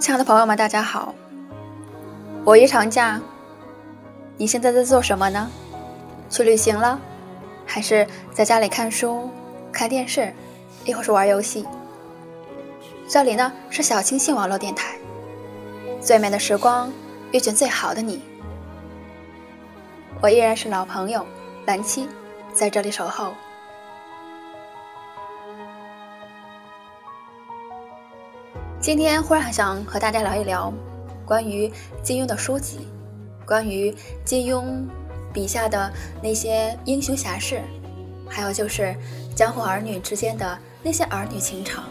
亲爱的朋友们，大家好。五一长假，你现在在做什么呢？去旅行了，还是在家里看书、看电视，亦或是玩游戏？这里呢是小清新网络电台，最美的时光遇见最好的你。我依然是老朋友蓝七，在这里守候。今天忽然很想和大家聊一聊关于金庸的书籍，关于金庸笔下的那些英雄侠士，还有就是江湖儿女之间的那些儿女情长。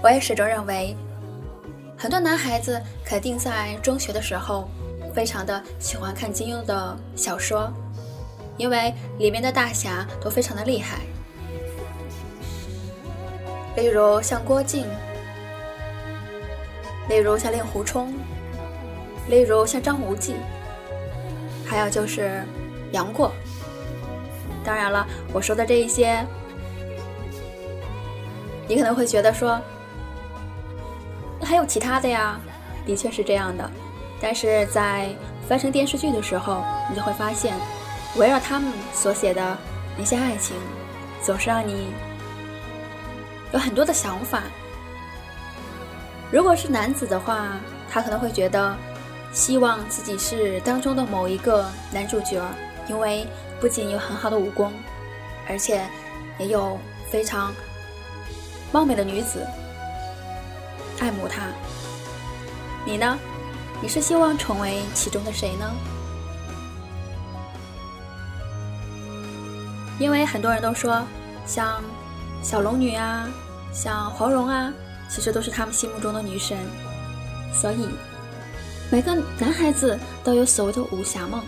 我也始终认为，很多男孩子肯定在中学的时候非常的喜欢看金庸的小说，因为里面的大侠都非常的厉害。例如像郭靖，例如像令狐冲，例如像张无忌，还有就是杨过。当然了，我说的这一些，你可能会觉得说，还有其他的呀，的确是这样的。但是在翻成电视剧的时候，你就会发现，围绕他们所写的那些爱情，总是让你。有很多的想法。如果是男子的话，他可能会觉得，希望自己是当中的某一个男主角，因为不仅有很好的武功，而且也有非常貌美的女子爱慕他。你呢？你是希望成为其中的谁呢？因为很多人都说，像。小龙女啊，像黄蓉啊，其实都是他们心目中的女神。所以，每个男孩子都有所谓的武侠梦。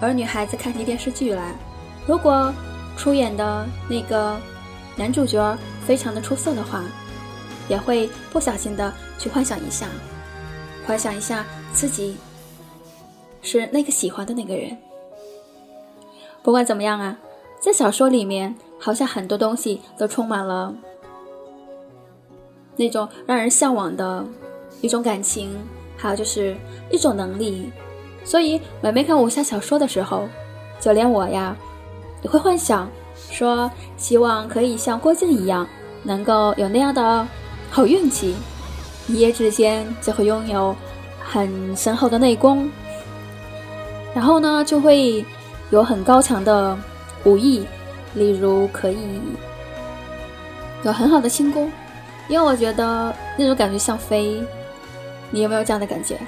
而女孩子看起电视剧来，如果出演的那个男主角非常的出色的话，也会不小心的去幻想一下，幻想一下自己是那个喜欢的那个人。不管怎么样啊。在小说里面，好像很多东西都充满了那种让人向往的一种感情，还有就是一种能力。所以每每看武侠小说的时候，就连我呀，也会幻想说，希望可以像郭靖一样，能够有那样的好运气，一夜之间就会拥有很深厚的内功，然后呢，就会有很高强的。武艺，例如可以有很好的轻功，因为我觉得那种感觉像飞。你有没有这样的感觉？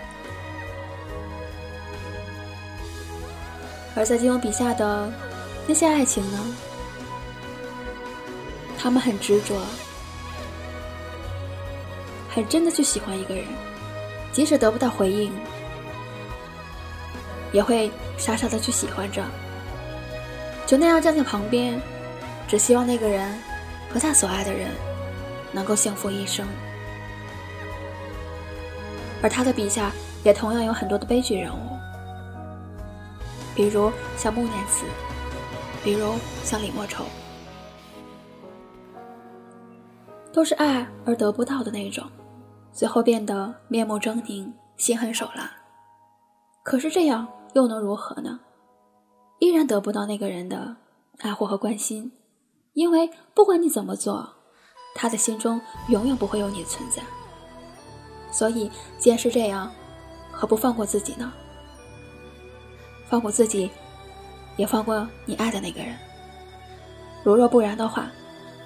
而在金庸笔下的那些爱情呢？他们很执着，很真的去喜欢一个人，即使得不到回应，也会傻傻的去喜欢着。就那样站在旁边，只希望那个人和他所爱的人能够幸福一生。而他的笔下也同样有很多的悲剧人物，比如像穆念慈，比如像李莫愁，都是爱而得不到的那种，最后变得面目狰狞、心狠手辣。可是这样又能如何呢？依然得不到那个人的爱护和关心，因为不管你怎么做，他的心中永远不会有你的存在。所以，既然是这样，何不放过自己呢？放过自己，也放过你爱的那个人。如若不然的话，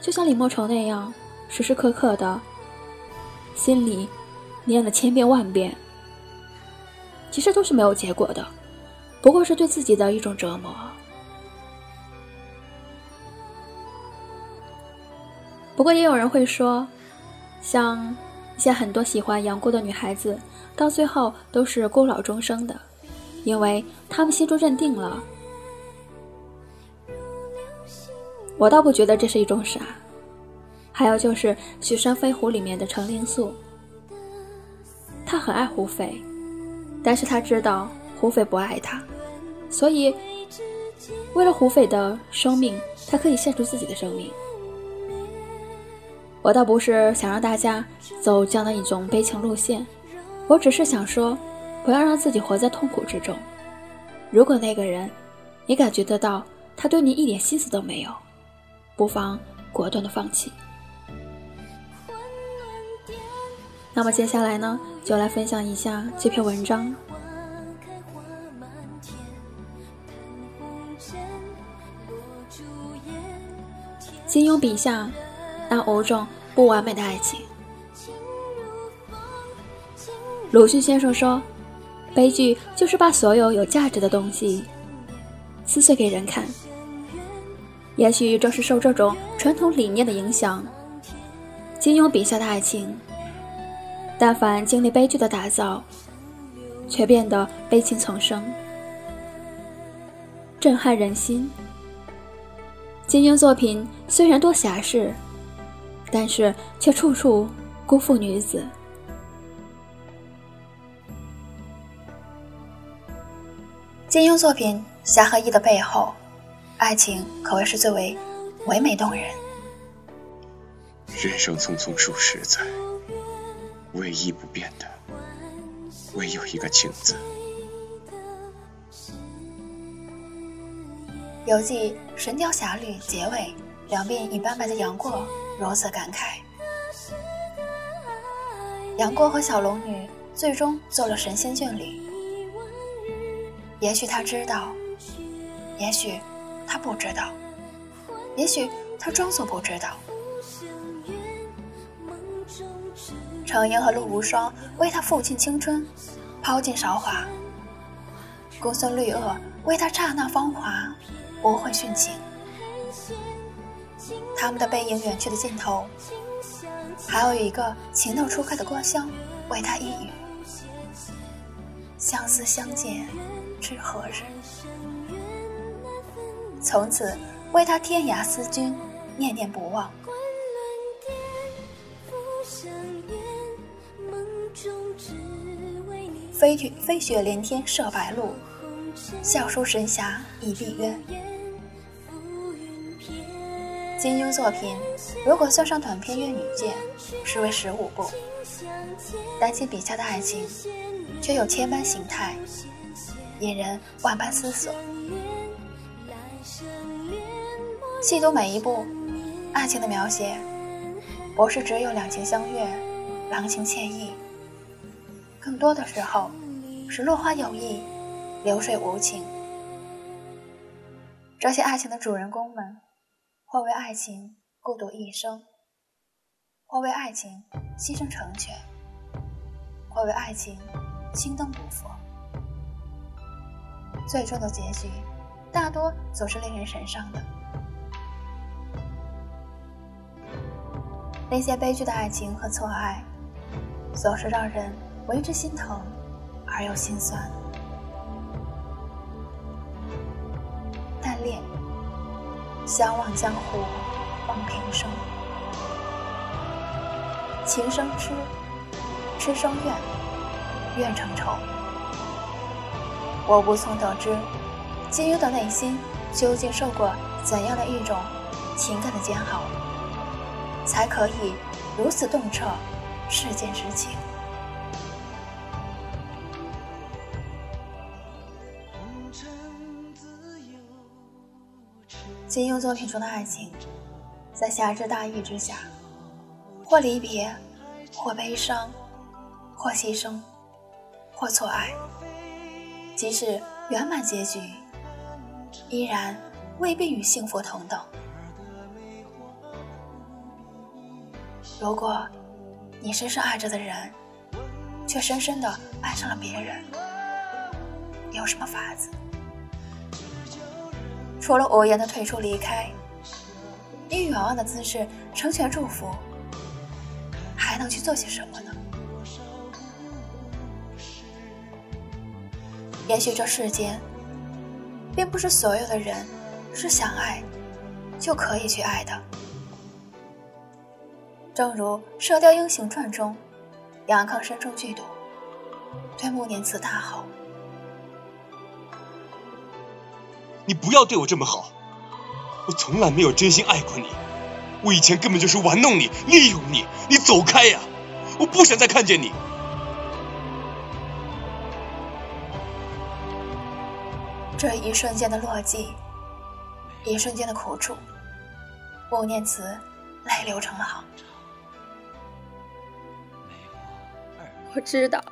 就像李莫愁那样，时时刻刻的，心里念了千遍万遍，其实都是没有结果的。不过是对自己的一种折磨。不过也有人会说，像一些很多喜欢杨过的女孩子，到最后都是孤老终生的，因为他们心中认定了。我倒不觉得这是一种傻。还有就是《雪山飞狐》里面的程灵素，他很爱胡斐，但是他知道。胡斐不爱他，所以为了胡斐的生命，他可以献出自己的生命。我倒不是想让大家走这样的一种悲情路线，我只是想说，不要让自己活在痛苦之中。如果那个人，你感觉得到他对你一点心思都没有，不妨果断的放弃。那么接下来呢，就来分享一下这篇文章。金庸笔下那五种不完美的爱情。鲁迅先生说：“悲剧就是把所有有价值的东西撕碎给人看。”也许正是受这种传统理念的影响，金庸笔下的爱情，但凡经历悲剧的打造，却变得悲情丛生，震撼人心。金庸作品虽然多侠士，但是却处处辜负女子。金庸作品侠和义的背后，爱情可谓是最为唯美动人。人生匆匆数十载，唯一不变的，唯有一个情字。游记《神雕侠侣》结尾，两鬓已斑白的杨过如此感慨：杨过和小龙女最终做了神仙眷侣。也许他知道，也许他不知道，也许他装作不知道。程英和陆无双为他付尽青春，抛尽韶华；公孙绿萼为他刹那芳华。不会殉情，他们的背影远去的尽头，还有一个情窦初开的郭襄为他一语：“相思相见知何日？”从此为他天涯思君，念念不忘。飞雪飞雪连天射白鹿，笑书神侠倚碧鸳。金庸作品，如果算上短篇《越女剑》，实为十五部。但其笔下的爱情，却有千般形态，引人万般思索。细读每一部，爱情的描写，不是只有两情相悦、郎情妾意，更多的时候是落花有意、流水无情。这些爱情的主人公们。或为爱情孤独一生，或为爱情牺牲成全，或为爱情青灯不佛。最终的结局，大多总是令人神伤的。那些悲剧的爱情和错爱，总是让人为之心疼而又心酸。单恋。相忘江湖，望平生。情生痴，痴生怨，怨成仇。我无从得知金庸的内心究竟受过怎样的一种情感的煎熬，才可以如此洞彻世间之情。金庸作品中的爱情，在侠之大义之下，或离别，或悲伤，或牺牲，或错爱，即使圆满结局，依然未必与幸福同等。如果你深深爱着的人，却深深的爱上了别人，有什么法子？除了无言的退出离开，以远望的姿势成全祝福，还能去做些什么呢？也许这世间，并不是所有的人是想爱就可以去爱的。正如《射雕英雄传》中，杨康身中剧毒，对穆念慈大吼。你不要对我这么好，我从来没有真心爱过你。我以前根本就是玩弄你，利用你，你走开呀！我不想再看见你。这一瞬间的落寂，一瞬间的苦楚，穆念慈泪流成行。我知道，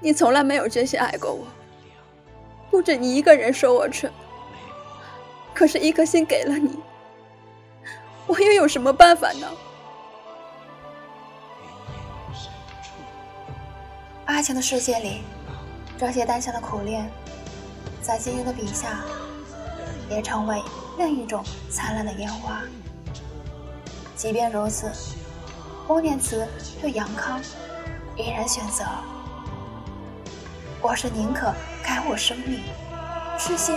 你从来没有真心爱过我，不止你一个人说我蠢。可是，一颗心给了你，我又有什么办法呢？爱情的世界里，这些单向的苦恋。在金庸的笔下，也成为另一种灿烂的烟花。即便如此，穆念慈对杨康依然选择：我是宁可改我生命，痴心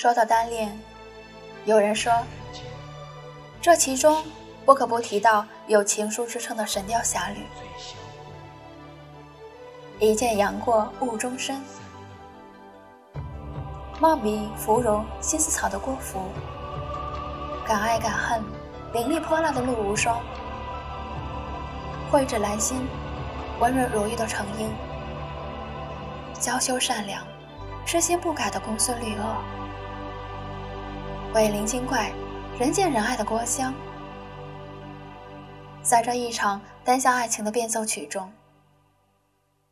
说到单恋，有人说，这其中不可不提到有情书之称的《神雕侠侣》。一见杨过误终身，貌比芙蓉心似草的郭芙，敢爱敢恨、凌厉泼辣的陆无双，蕙质兰心、温润如玉的程英，娇羞善良、痴心不改的公孙绿萼。鬼灵精怪、人见人爱的郭襄，在这一场单向爱情的变奏曲中，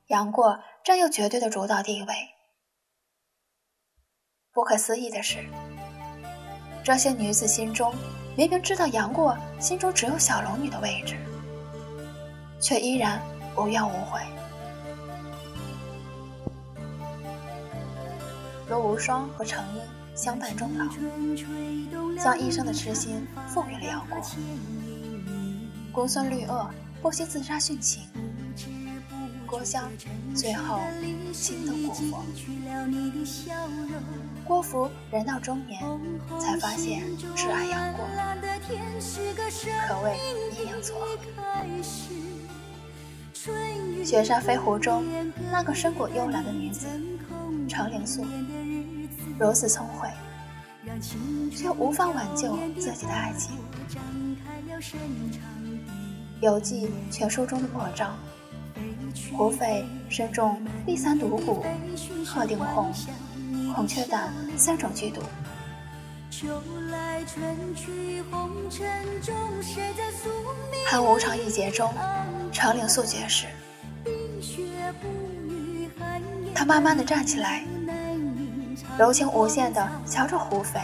杨过占有绝对的主导地位。不可思议的是，这些女子心中明明知道杨过心中只有小龙女的位置，却依然无怨无悔。如无双和程英。相伴终老，将一生的痴心赋予了杨过。公孙绿萼不惜自杀殉情，郭襄最后亲登古佛。郭芙人到中年才发现挚爱杨过，可谓阴阳错合。雪山飞狐中那个身骨幽兰的女子程灵素。如此聪慧，却无法挽救自己的爱情。游记全书中的墨章，胡斐身中第三毒蛊鹤顶红、孔雀胆三种剧毒。汉无常一劫中，长岭素绝世，他慢慢的站起来。柔情无限的瞧着胡斐，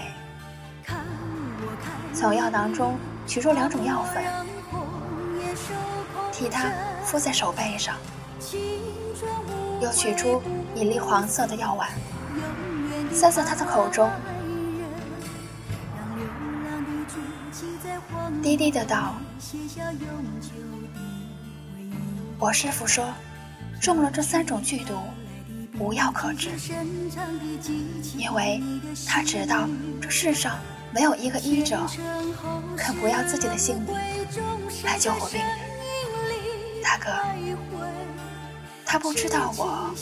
从药囊中取出两种药粉，替他敷在手背上，又取出一粒黄色的药丸，塞在他的口中，低低的道：“我师傅说，中了这三种剧毒。”无药可治，因为他知道这世上没有一个医者肯不要自己的性命来救活病人。大哥，他不知道我，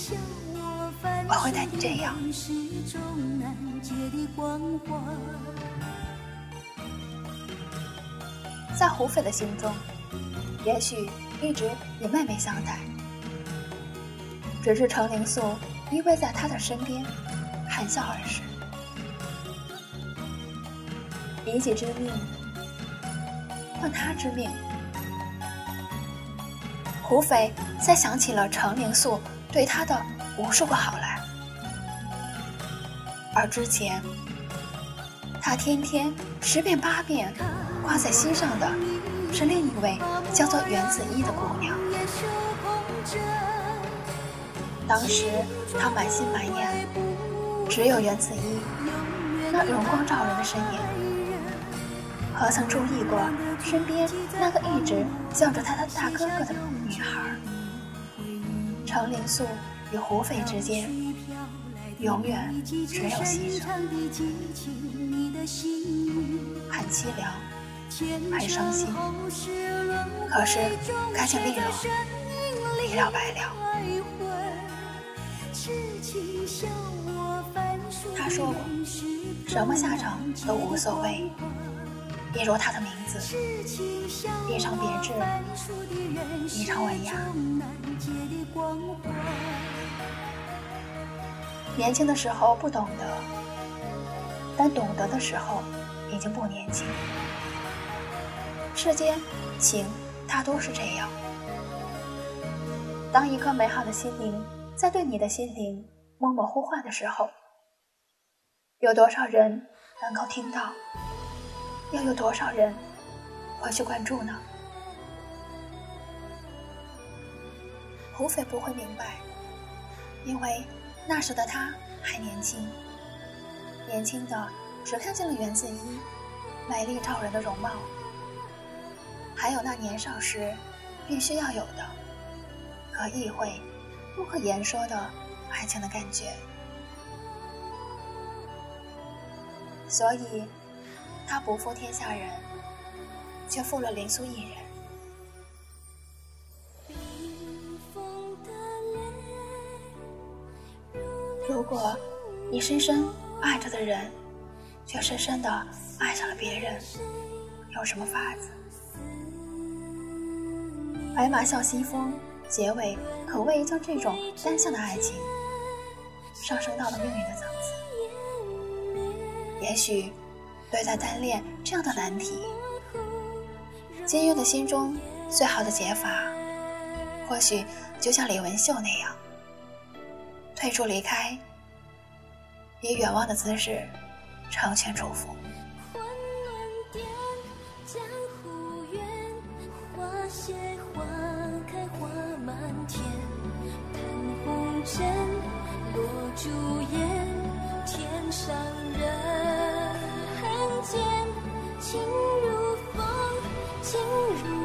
我会待你这样。在胡斐的心中，也许一直以妹妹相待。只是程灵素依偎在他的身边，含笑而逝。以己之命换他之命，胡斐才想起了程灵素对他的无数个好来，而之前他天天十遍八遍挂在心上的是另一位叫做袁子一的姑娘。当时他满心满眼，只有袁子一那容光照人的身影，何曾注意过身边那个一直叫着他的大哥哥的女孩？程灵素与胡斐之间，永远只有牺牲，很凄凉，很伤心。可是干净利落，一了百了。他说过，什么下场都无所谓，一如他的名字，一场别致，一场文雅。年轻的时候不懂得，但懂得的时候已经不年轻。世间情大多是这样，当一颗美好的心灵在对你的心灵默默呼唤的时候，有多少人能够听到？又有多少人会去关注呢？胡斐不会明白，因为那时的他还年轻，年轻的只看见了袁子衣美丽照人的容貌，还有那年少时必须要有的可意会、不可言说的爱情的感觉，所以他不负天下人，却负了林苏一人。如果你深深爱着的人，却深深的爱上了别人，有什么法子？《白马啸西风》结尾可谓将这种单向的爱情上升到了命运的层次。也许对待单恋这样的难题，金庸的心中最好的解法，或许就像李文秀那样。退出，离开，以远望的姿势，成全祝福。天叹红尘落朱颜天上人间情如风情如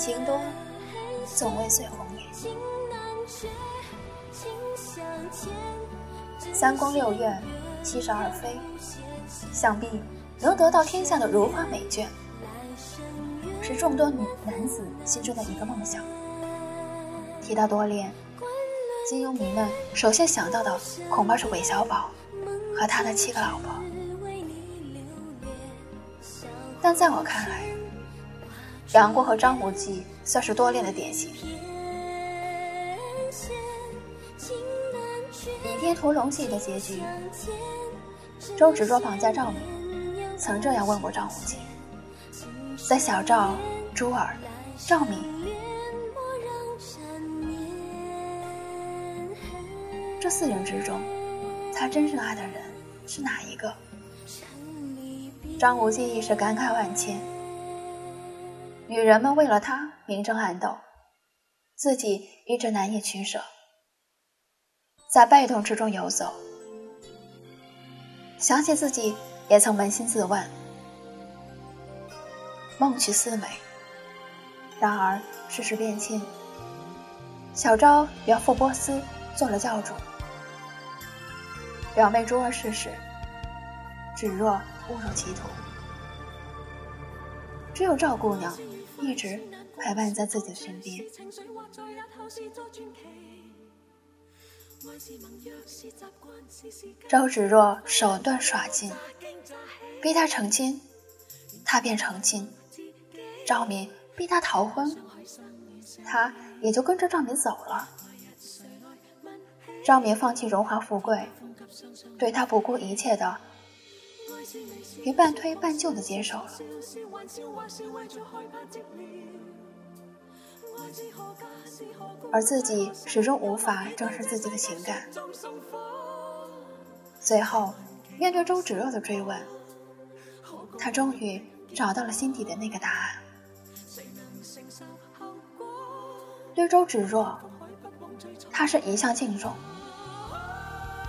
情多总未碎红颜。三宫六院，七十二妃，想必能得到天下的如花美眷，是众多女男子心中的一个梦想。提到多恋，金庸迷们首先想到的恐怕是韦小宝和他的七个老婆。但在我看来，杨过和张无忌算是多恋的典型。《倚天屠龙记》的结局，周芷若绑架赵敏，曾这样问过张无忌：“在小赵、珠儿、赵敏这，四人之中，他真正爱的人是哪一个？张无忌一时感慨万千。女人们为了他明争暗斗，自己一直难以取舍，在被动之中游走。想起自己也曾扪心自问，梦去思美。然而世事变迁，小昭原赴波斯做了教主，表妹珠儿逝世，芷若误入歧途，只有赵姑娘。一直陪伴在自己身边。周芷若手段耍尽，逼他成亲，他便成亲；赵敏逼他逃婚，他也就跟着赵敏走了。赵敏放弃荣华富贵，对他不顾一切的。于半推半就的接受了，而自己始终无法正视自己的情感。最后，面对周芷若的追问，他终于找到了心底的那个答案。对周芷若，他是一向敬重；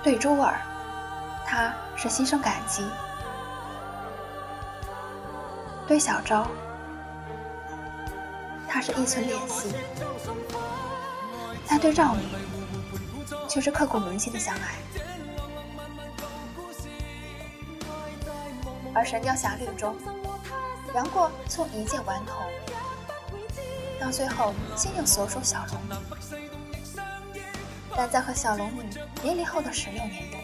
对珠儿，他是心生感激。对小昭，他是一存怜惜；但对赵敏，却是刻骨铭心的相爱。而《神雕侠侣》中，杨过从一介顽童，到最后心有所属小龙女，但在和小龙女别离后的十六年中，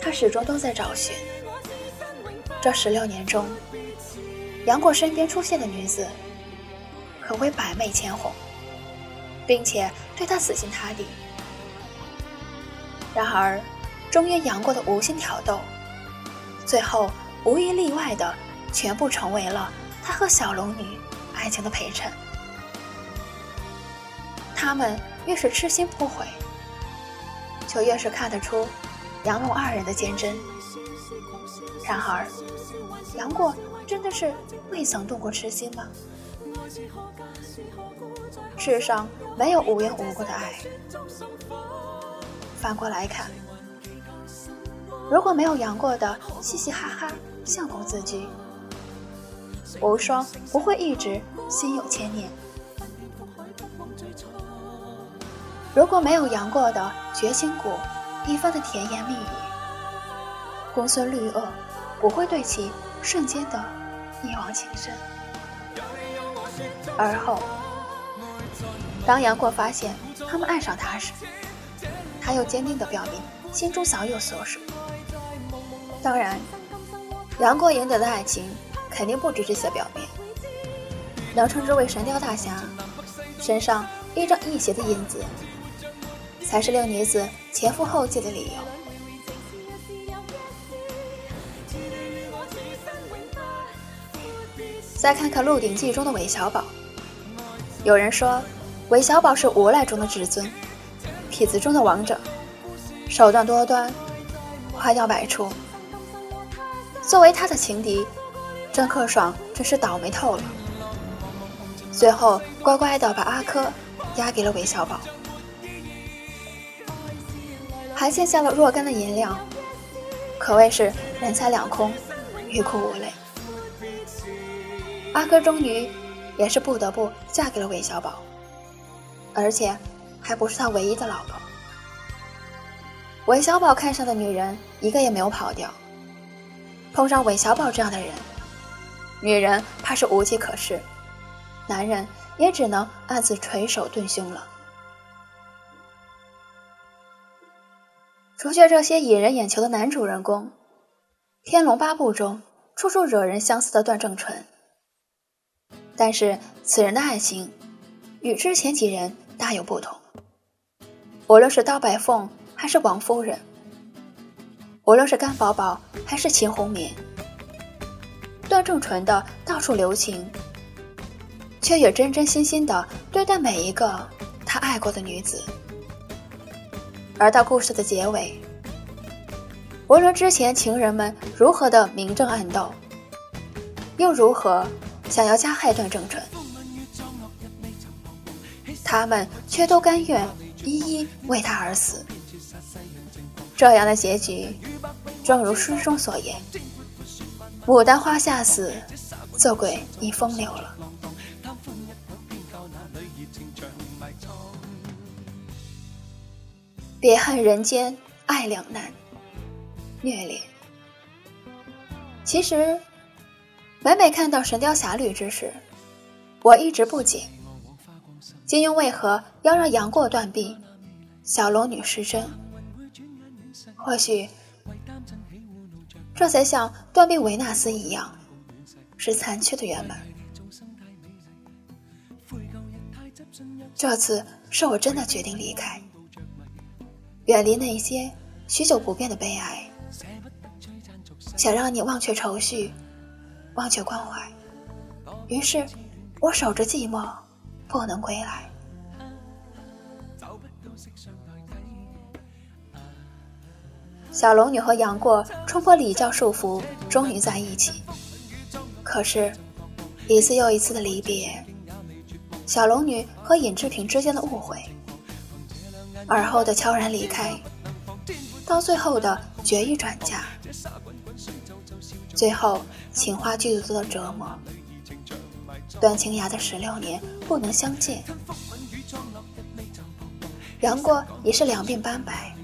他始终都在找寻。这十六年中，杨过身边出现的女子可谓百媚千红，并且对他死心塌地。然而，终于杨过的无心挑逗，最后无一例外的全部成为了他和小龙女爱情的陪衬。他们越是痴心不悔，就越是看得出杨龙二人的坚贞。然而。杨过真的是未曾动过痴心吗？世上没有无缘无故的爱。反过来看，如果没有杨过的嘻嘻哈哈、相公自居，无双不会一直心有牵念；如果没有杨过的绝情谷一番的甜言蜜语，公孙绿萼不会对其。瞬间的一往情深，而后，当杨过发现他们爱上他时，他又坚定地表明心中早有所属。当然，杨过赢得的爱情肯定不止这些表面，能称之为神雕大侠，身上一张一邪的印子，才是令女子前赴后继的理由。再看看《鹿鼎记》中的韦小宝，有人说韦小宝是无赖中的至尊，痞子中的王者，手段多端，花样百出。作为他的情敌，郑克爽真是倒霉透了。最后乖乖的把阿珂押给了韦小宝，还欠下了若干的银两，可谓是人财两空，欲哭无泪。阿珂终于也是不得不嫁给了韦小宝，而且还不是他唯一的老婆。韦小宝看上的女人一个也没有跑掉，碰上韦小宝这样的人，女人怕是无计可施，男人也只能暗自垂手顿胸了。除却这些引人眼球的男主人公，《天龙八部》中处处惹人相思的段正淳。但是此人的爱情与之前几人大有不同。无论是刀白凤还是王夫人，无论是甘宝宝还是秦红棉，段正淳的到处留情，却也真真心心的对待每一个他爱过的女子。而到故事的结尾，无论之前情人们如何的明争暗斗，又如何想要加害段正淳，他们却都甘愿一一为他而死。这样的结局，正如诗中所言：“牡丹花下死，做鬼已风流了。”别恨人间爱两难，虐恋。其实，每每看到《神雕侠侣》之时，我一直不解，金庸为何要让杨过断臂，小龙女失身？或许，这才像断臂维纳斯一样，是残缺的圆满。这次是我真的决定离开。远离那些许久不变的悲哀，想让你忘却愁绪，忘却关怀。于是，我守着寂寞，不能归来。小龙女和杨过冲破礼教束缚，终于在一起。可是，一次又一次的离别，小龙女和尹志平之间的误会。而后的悄然离开，到最后的决意转嫁，最后情花剧组的折磨，断情崖的十六年不能相见，杨过已是两鬓斑白，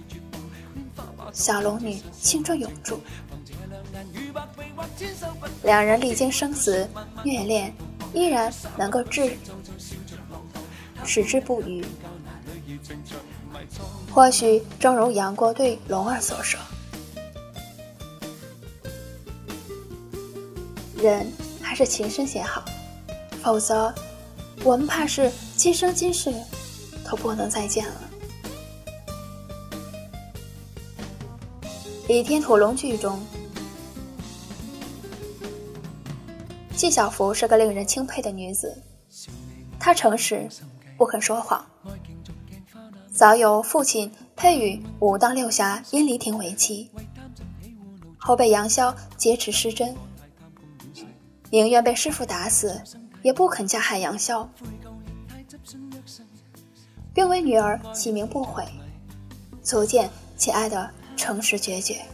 小龙女青春永驻，两人历经生死虐恋，依然能够置矢志不渝。或许正如杨过对龙儿所说：“人还是情深些好，否则我们怕是今生今世都不能再见了。”《倚天屠龙记》中，纪晓芙是个令人钦佩的女子，她诚实，不肯说谎。早有父亲配与武当六侠殷离婷为妻，后被杨逍劫持失贞，宁愿被师傅打死，也不肯加害杨逍，并为女儿起名不悔，足见其爱的诚实决绝。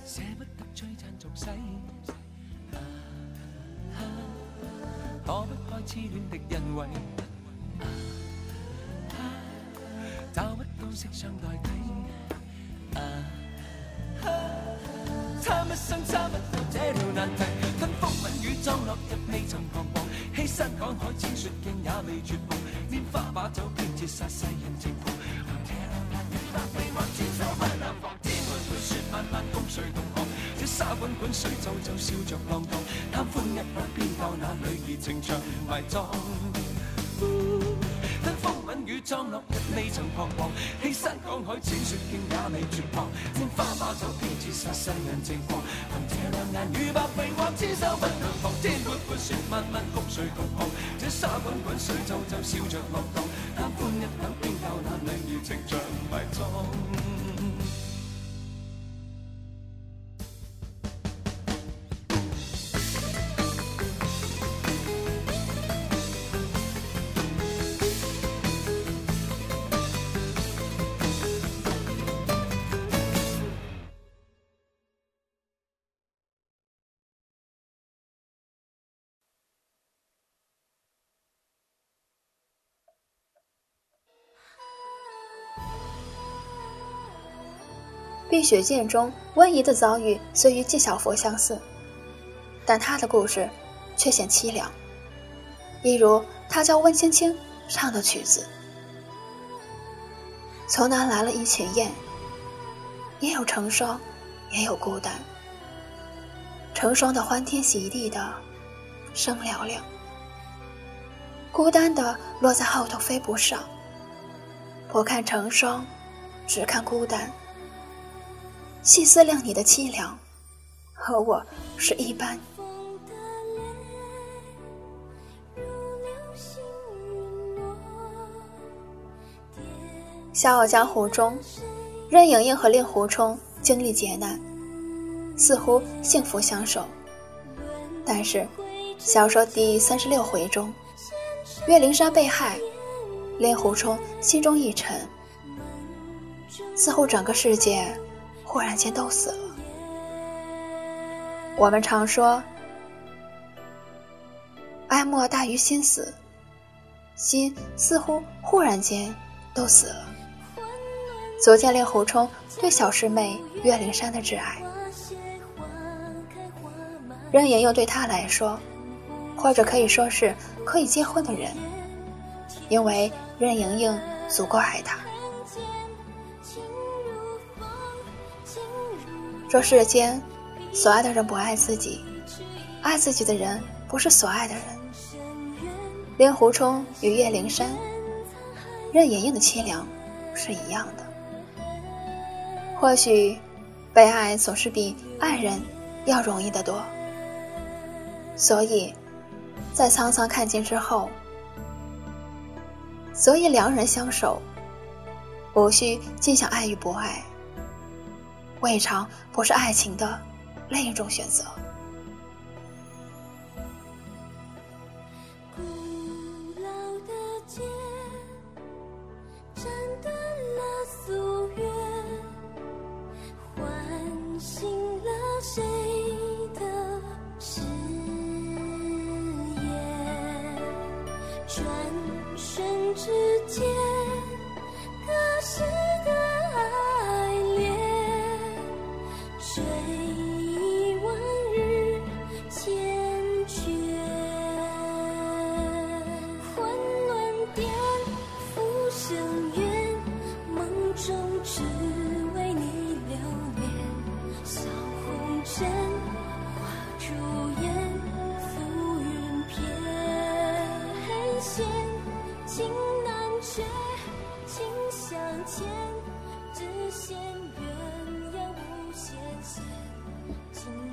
色相代替，差一生差不到这条难题。吻雨葬落日未曾彷徨，欺山赶海千雪径也未绝望。拈花把酒偏折煞世人情狂。这两眼雨百臂或千手不能防。天滚滚雪漫漫共谁同航？这沙滚滚水皱皱笑着浪荡。贪欢一刻偏教那女儿情长埋葬。雨葬落日未曾彷徨，欺山赶海千雪径也未绝望。拈花把酒偏折煞世人情狂。凭这两眼与百臂或千手不能防。天阔阔雪漫漫共谁同航？这沙滚滚水皱皱笑着浪荡。贪欢一晌偏教那女儿情长碧血剑》中温宜的遭遇虽与纪晓芙相似，但她的故事却显凄凉。一如她教温青青唱的曲子：“从南来了一群雁，也有成双，也有孤单。成双的欢天喜地的声嘹亮，孤单的落在后头飞不上。不看成双，只看孤单。”细思量你的凄凉，和我是一般。《笑傲江湖》中，任盈盈和令狐冲经历劫难，似乎幸福相守。但是，小说第三十六回中，岳灵珊被害，令狐冲心中一沉，似乎整个世界忽然间都死了。我们常说，爱莫大于心死，心似乎忽然间都死了。足见令狐冲对小师妹岳灵珊的挚爱。任盈盈对他来说，或者可以说是可以结婚的人，因为任盈盈足够爱他。这世间，所爱的人不爱自己，爱自己的人不是所爱的人。令狐冲与岳灵珊、任盈盈的凄凉是一样的。或许，被爱总是比爱人要容易得多。所以，在沧桑看尽之后，所以两人相守，无需尽享爱与不爱，未尝不是爱情的另一种选择。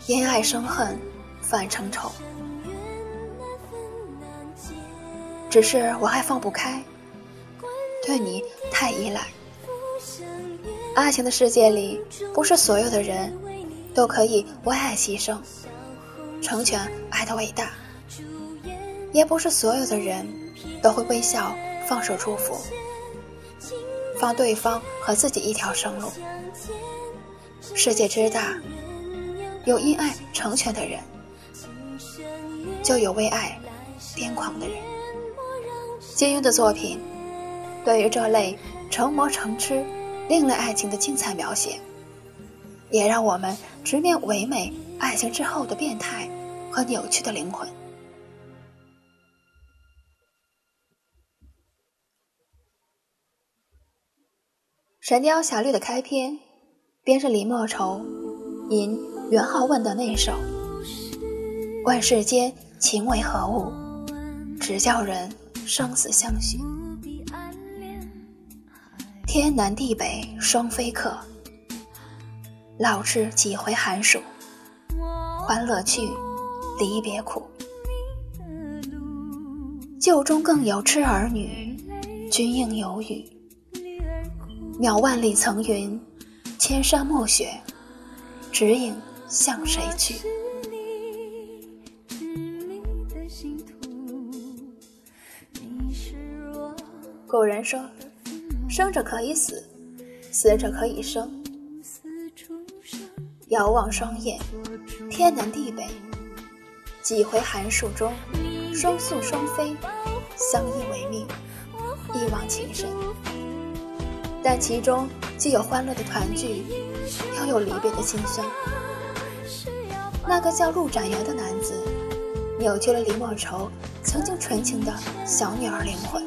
因爱生恨，反成仇。只是我还放不开，对你太依赖。爱情的世界里，不是所有的人都可以为爱牺牲，成全爱的伟大；也不是所有的人都会微笑放手祝福，放对方和自己一条生路。世界之大。有因爱成全的人，就有为爱癫狂的人。金庸的作品对于这类成魔成痴、另类爱情的精彩描写，也让我们直面唯美爱情之后的变态和扭曲的灵魂。《神雕侠侣》的开篇便是李莫愁吟。元好问的那首“问世间情为何物，直教人生死相许。天南地北双飞客，老翅几回寒暑。欢乐去，离别苦。旧中更有痴儿女，君应有语。渺万里层云，千山暮雪，只影。”向谁去？古人说：“生者可以死，死者可以生。”遥望双眼，天南地北，几回寒暑中，双宿双飞，相依为命，一往情深。但其中既有欢乐的团聚，又有离别的心酸。那个叫陆展元的男子，扭曲了李莫愁曾经纯情的小女儿灵魂。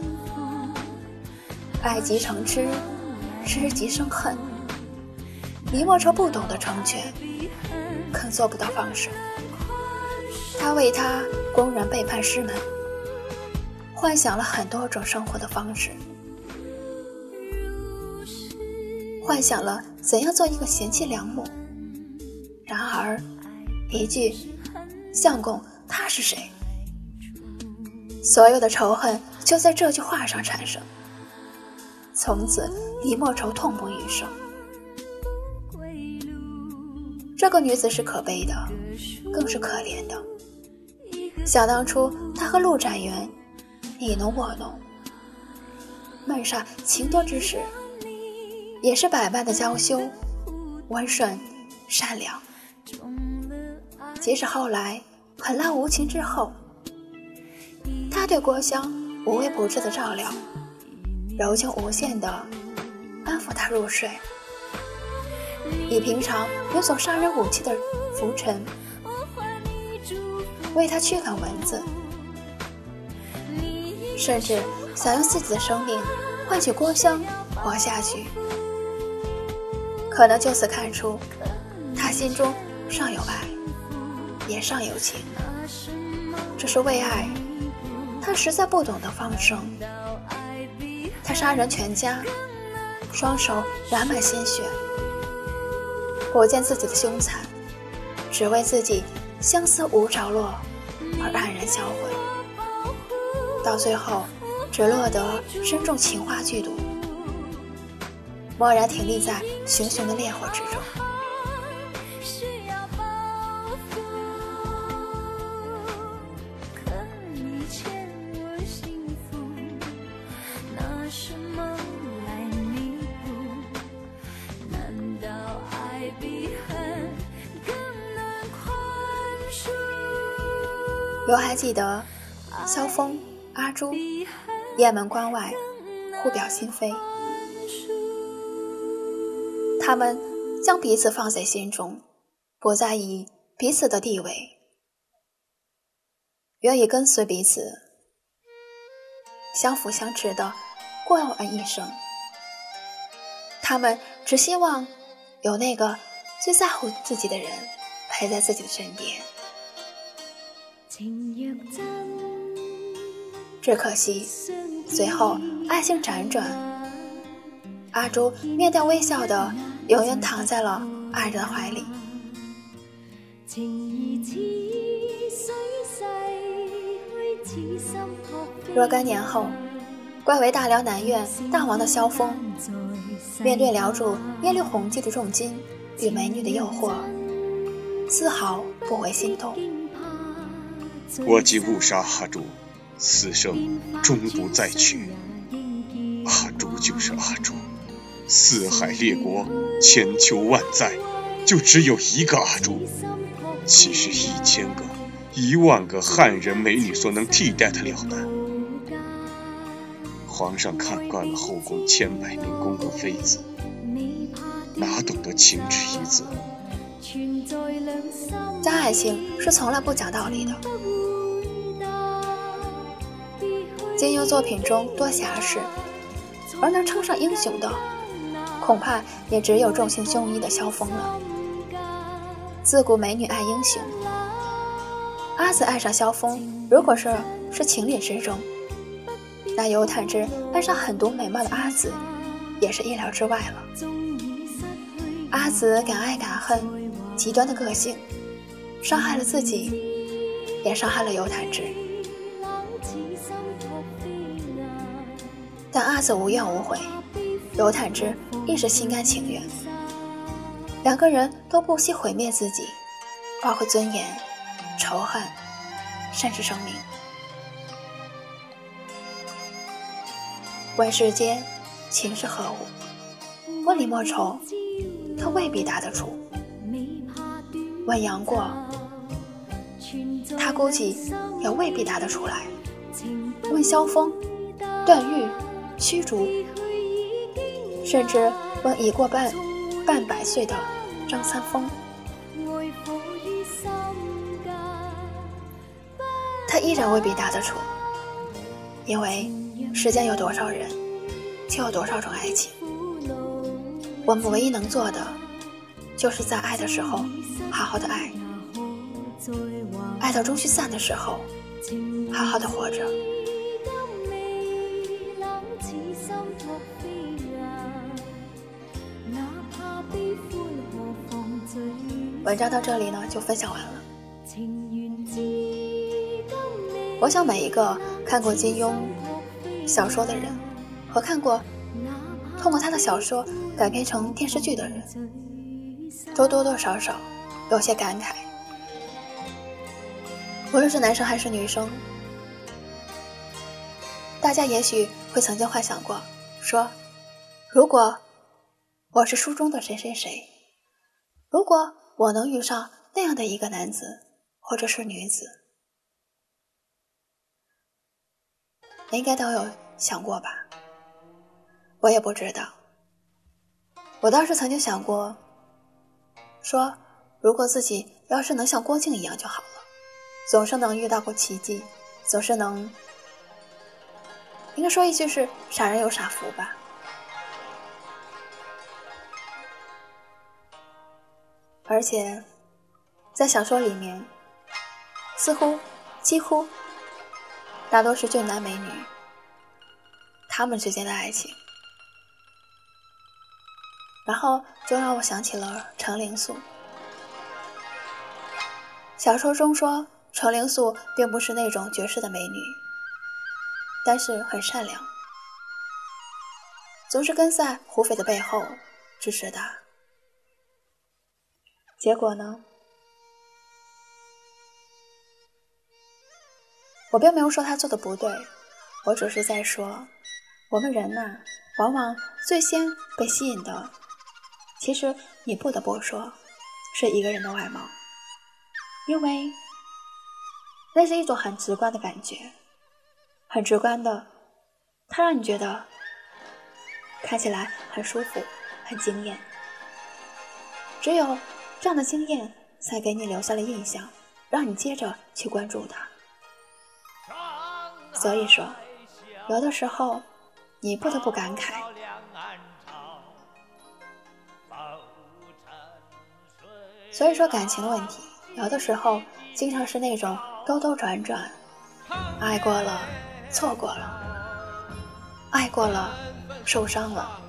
爱极成痴，痴极生恨。李莫愁不懂得成全，更做不到放手。他为他公然背叛师门，幻想了很多种生活的方式，幻想了怎样做一个贤妻良母。然而。一句“相公，他是谁？”所有的仇恨就在这句话上产生。从此，李莫愁痛不欲生。这个女子是可悲的，更是可怜的。想当初，她和陆展元你侬我侬，漫上情多之时，也是百般的娇羞、温顺、善良。即使后来狠辣无情之后，他对郭襄无微不至的照料，柔情无限的安抚她入睡。以平常有所杀人武器的浮尘，为他驱赶蚊子，甚至想用自己的生命换取郭襄活下去。可能就此看出，他心中尚有爱，也尚有情。这是为爱，他实在不懂得放生。他杀人全家，双手染满鲜血。我见自己的凶残，只为自己相思无着落而黯然销魂，到最后只落得身中情花剧毒，蓦然挺立在熊熊的烈火之中。我还记得，萧峰、阿朱，雁门关外，互表心扉。他们将彼此放在心中，不在意彼此的地位，愿意跟随彼此，相辅相持的过完一生。他们只希望有那个最在乎自己的人陪在自己的身边。只可惜，随后爱情辗转，阿朱面带微笑的永远躺在了爱人的怀里。若干年后，怪为大辽南院大王的萧峰，面对辽主耶律洪基的重金与美女的诱惑，丝毫不为心动。我既误杀阿朱，此生终不再娶。阿朱就是阿朱，四海列国，千秋万载，就只有一个阿朱，岂是一千个、一万个汉人美女所能替代得了的？皇上看惯了后宫千百名宫娥妃子，哪懂得情之一字？但爱情是从来不讲道理的。金庸作品中多侠士，而能称上英雄的，恐怕也只有重情重义的萧峰了。自古美女爱英雄，阿紫爱上萧峰，如果是是情理之中，那尤坦之爱上狠毒美貌的阿紫，也是意料之外了。阿紫敢爱敢恨，极端的个性，伤害了自己，也伤害了尤坦之。但阿紫无怨无悔，尤坦之亦是心甘情愿。两个人都不惜毁灭自己，包括尊严、仇恨，甚至生命。问世间情是何物？问李莫愁，他未必答得出；问杨过，他估计也未必答得出来；问萧峰、段誉。驱逐，甚至问已过半半百岁的张三丰，他依然未必答得出，因为世间有多少人，就有多少种爱情。我们唯一能做的，就是在爱的时候好好的爱，爱到终须散的时候，好好的活着。文章到这里呢，就分享完了。我想每一个看过金庸小说的人，和看过通过他的小说改编成电视剧的人，都多多少少有些感慨。无论是男生还是女生，大家也许会曾经幻想过，说如果我是书中的谁谁谁，如果我能遇上那样的一个男子或者是女子，应该都有想过吧？我也不知道，我当时曾经想过，说如果自己要是能像郭靖一样就好了。总是能遇到过奇迹，总是能，应该说一句是傻人有傻福吧。而且，在小说里面，似乎几乎大多是俊男美女，他们之间的爱情，然后就让我想起了程灵素。小说中说。程灵素并不是那种绝世的美女，但是很善良，总是跟在胡斐的背后支持他。结果呢？我并没有说他做的不对，我只是在说，我们人呐，往往最先被吸引的，其实你不得不说，是一个人的外貌，因为。那是一种很直观的感觉，很直观的，它让你觉得看起来很舒服、很惊艳。只有这样的经验，才给你留下了印象，让你接着去关注他。所以说，有的时候你不得不感慨。所以说，感情问题，有的时候经常是那种。兜兜转转，爱过了，错过了，爱过了，受伤了，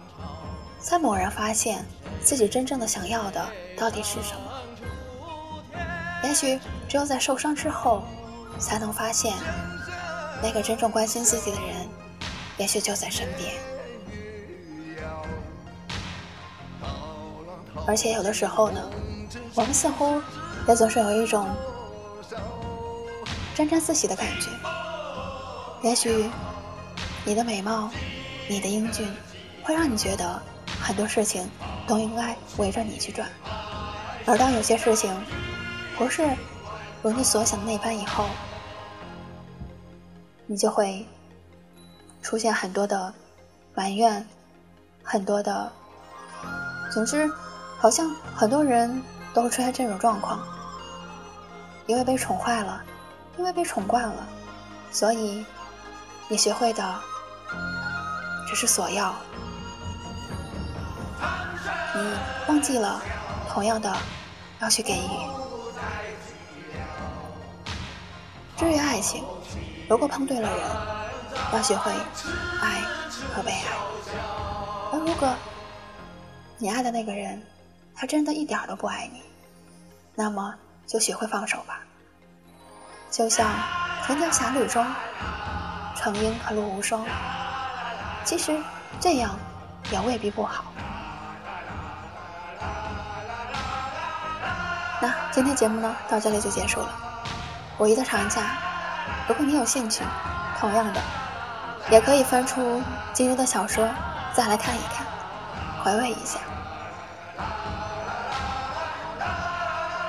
才猛然发现自己真正的想要的到底是什么。也许只有在受伤之后，才能发现那个真正关心自己的人，也许就在身边。而且有的时候呢，我们似乎也总是有一种。沾沾自喜的感觉。也许你的美貌、你的英俊，会让你觉得很多事情都应该围着你去转。而当有些事情不是如你所想的那般以后，你就会出现很多的埋怨，很多的，总之，好像很多人都会出现这种状况，因为被宠坏了。因为被宠惯了，所以你学会的只是索要，忘记了同样的要去给予。至于爱情，如果碰对了人，要学会爱和被爱；而如果你爱的那个人，他真的一点都不爱你，那么就学会放手吧。就像《神雕侠侣》中，程英和陆无双，其实这样也未必不好。今天节目呢，到这里就结束了。五一的长假，如果你有兴趣，同样的，也可以翻出金庸的小说，再来看一看，回味一下。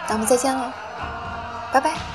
咱们再见喽，拜拜。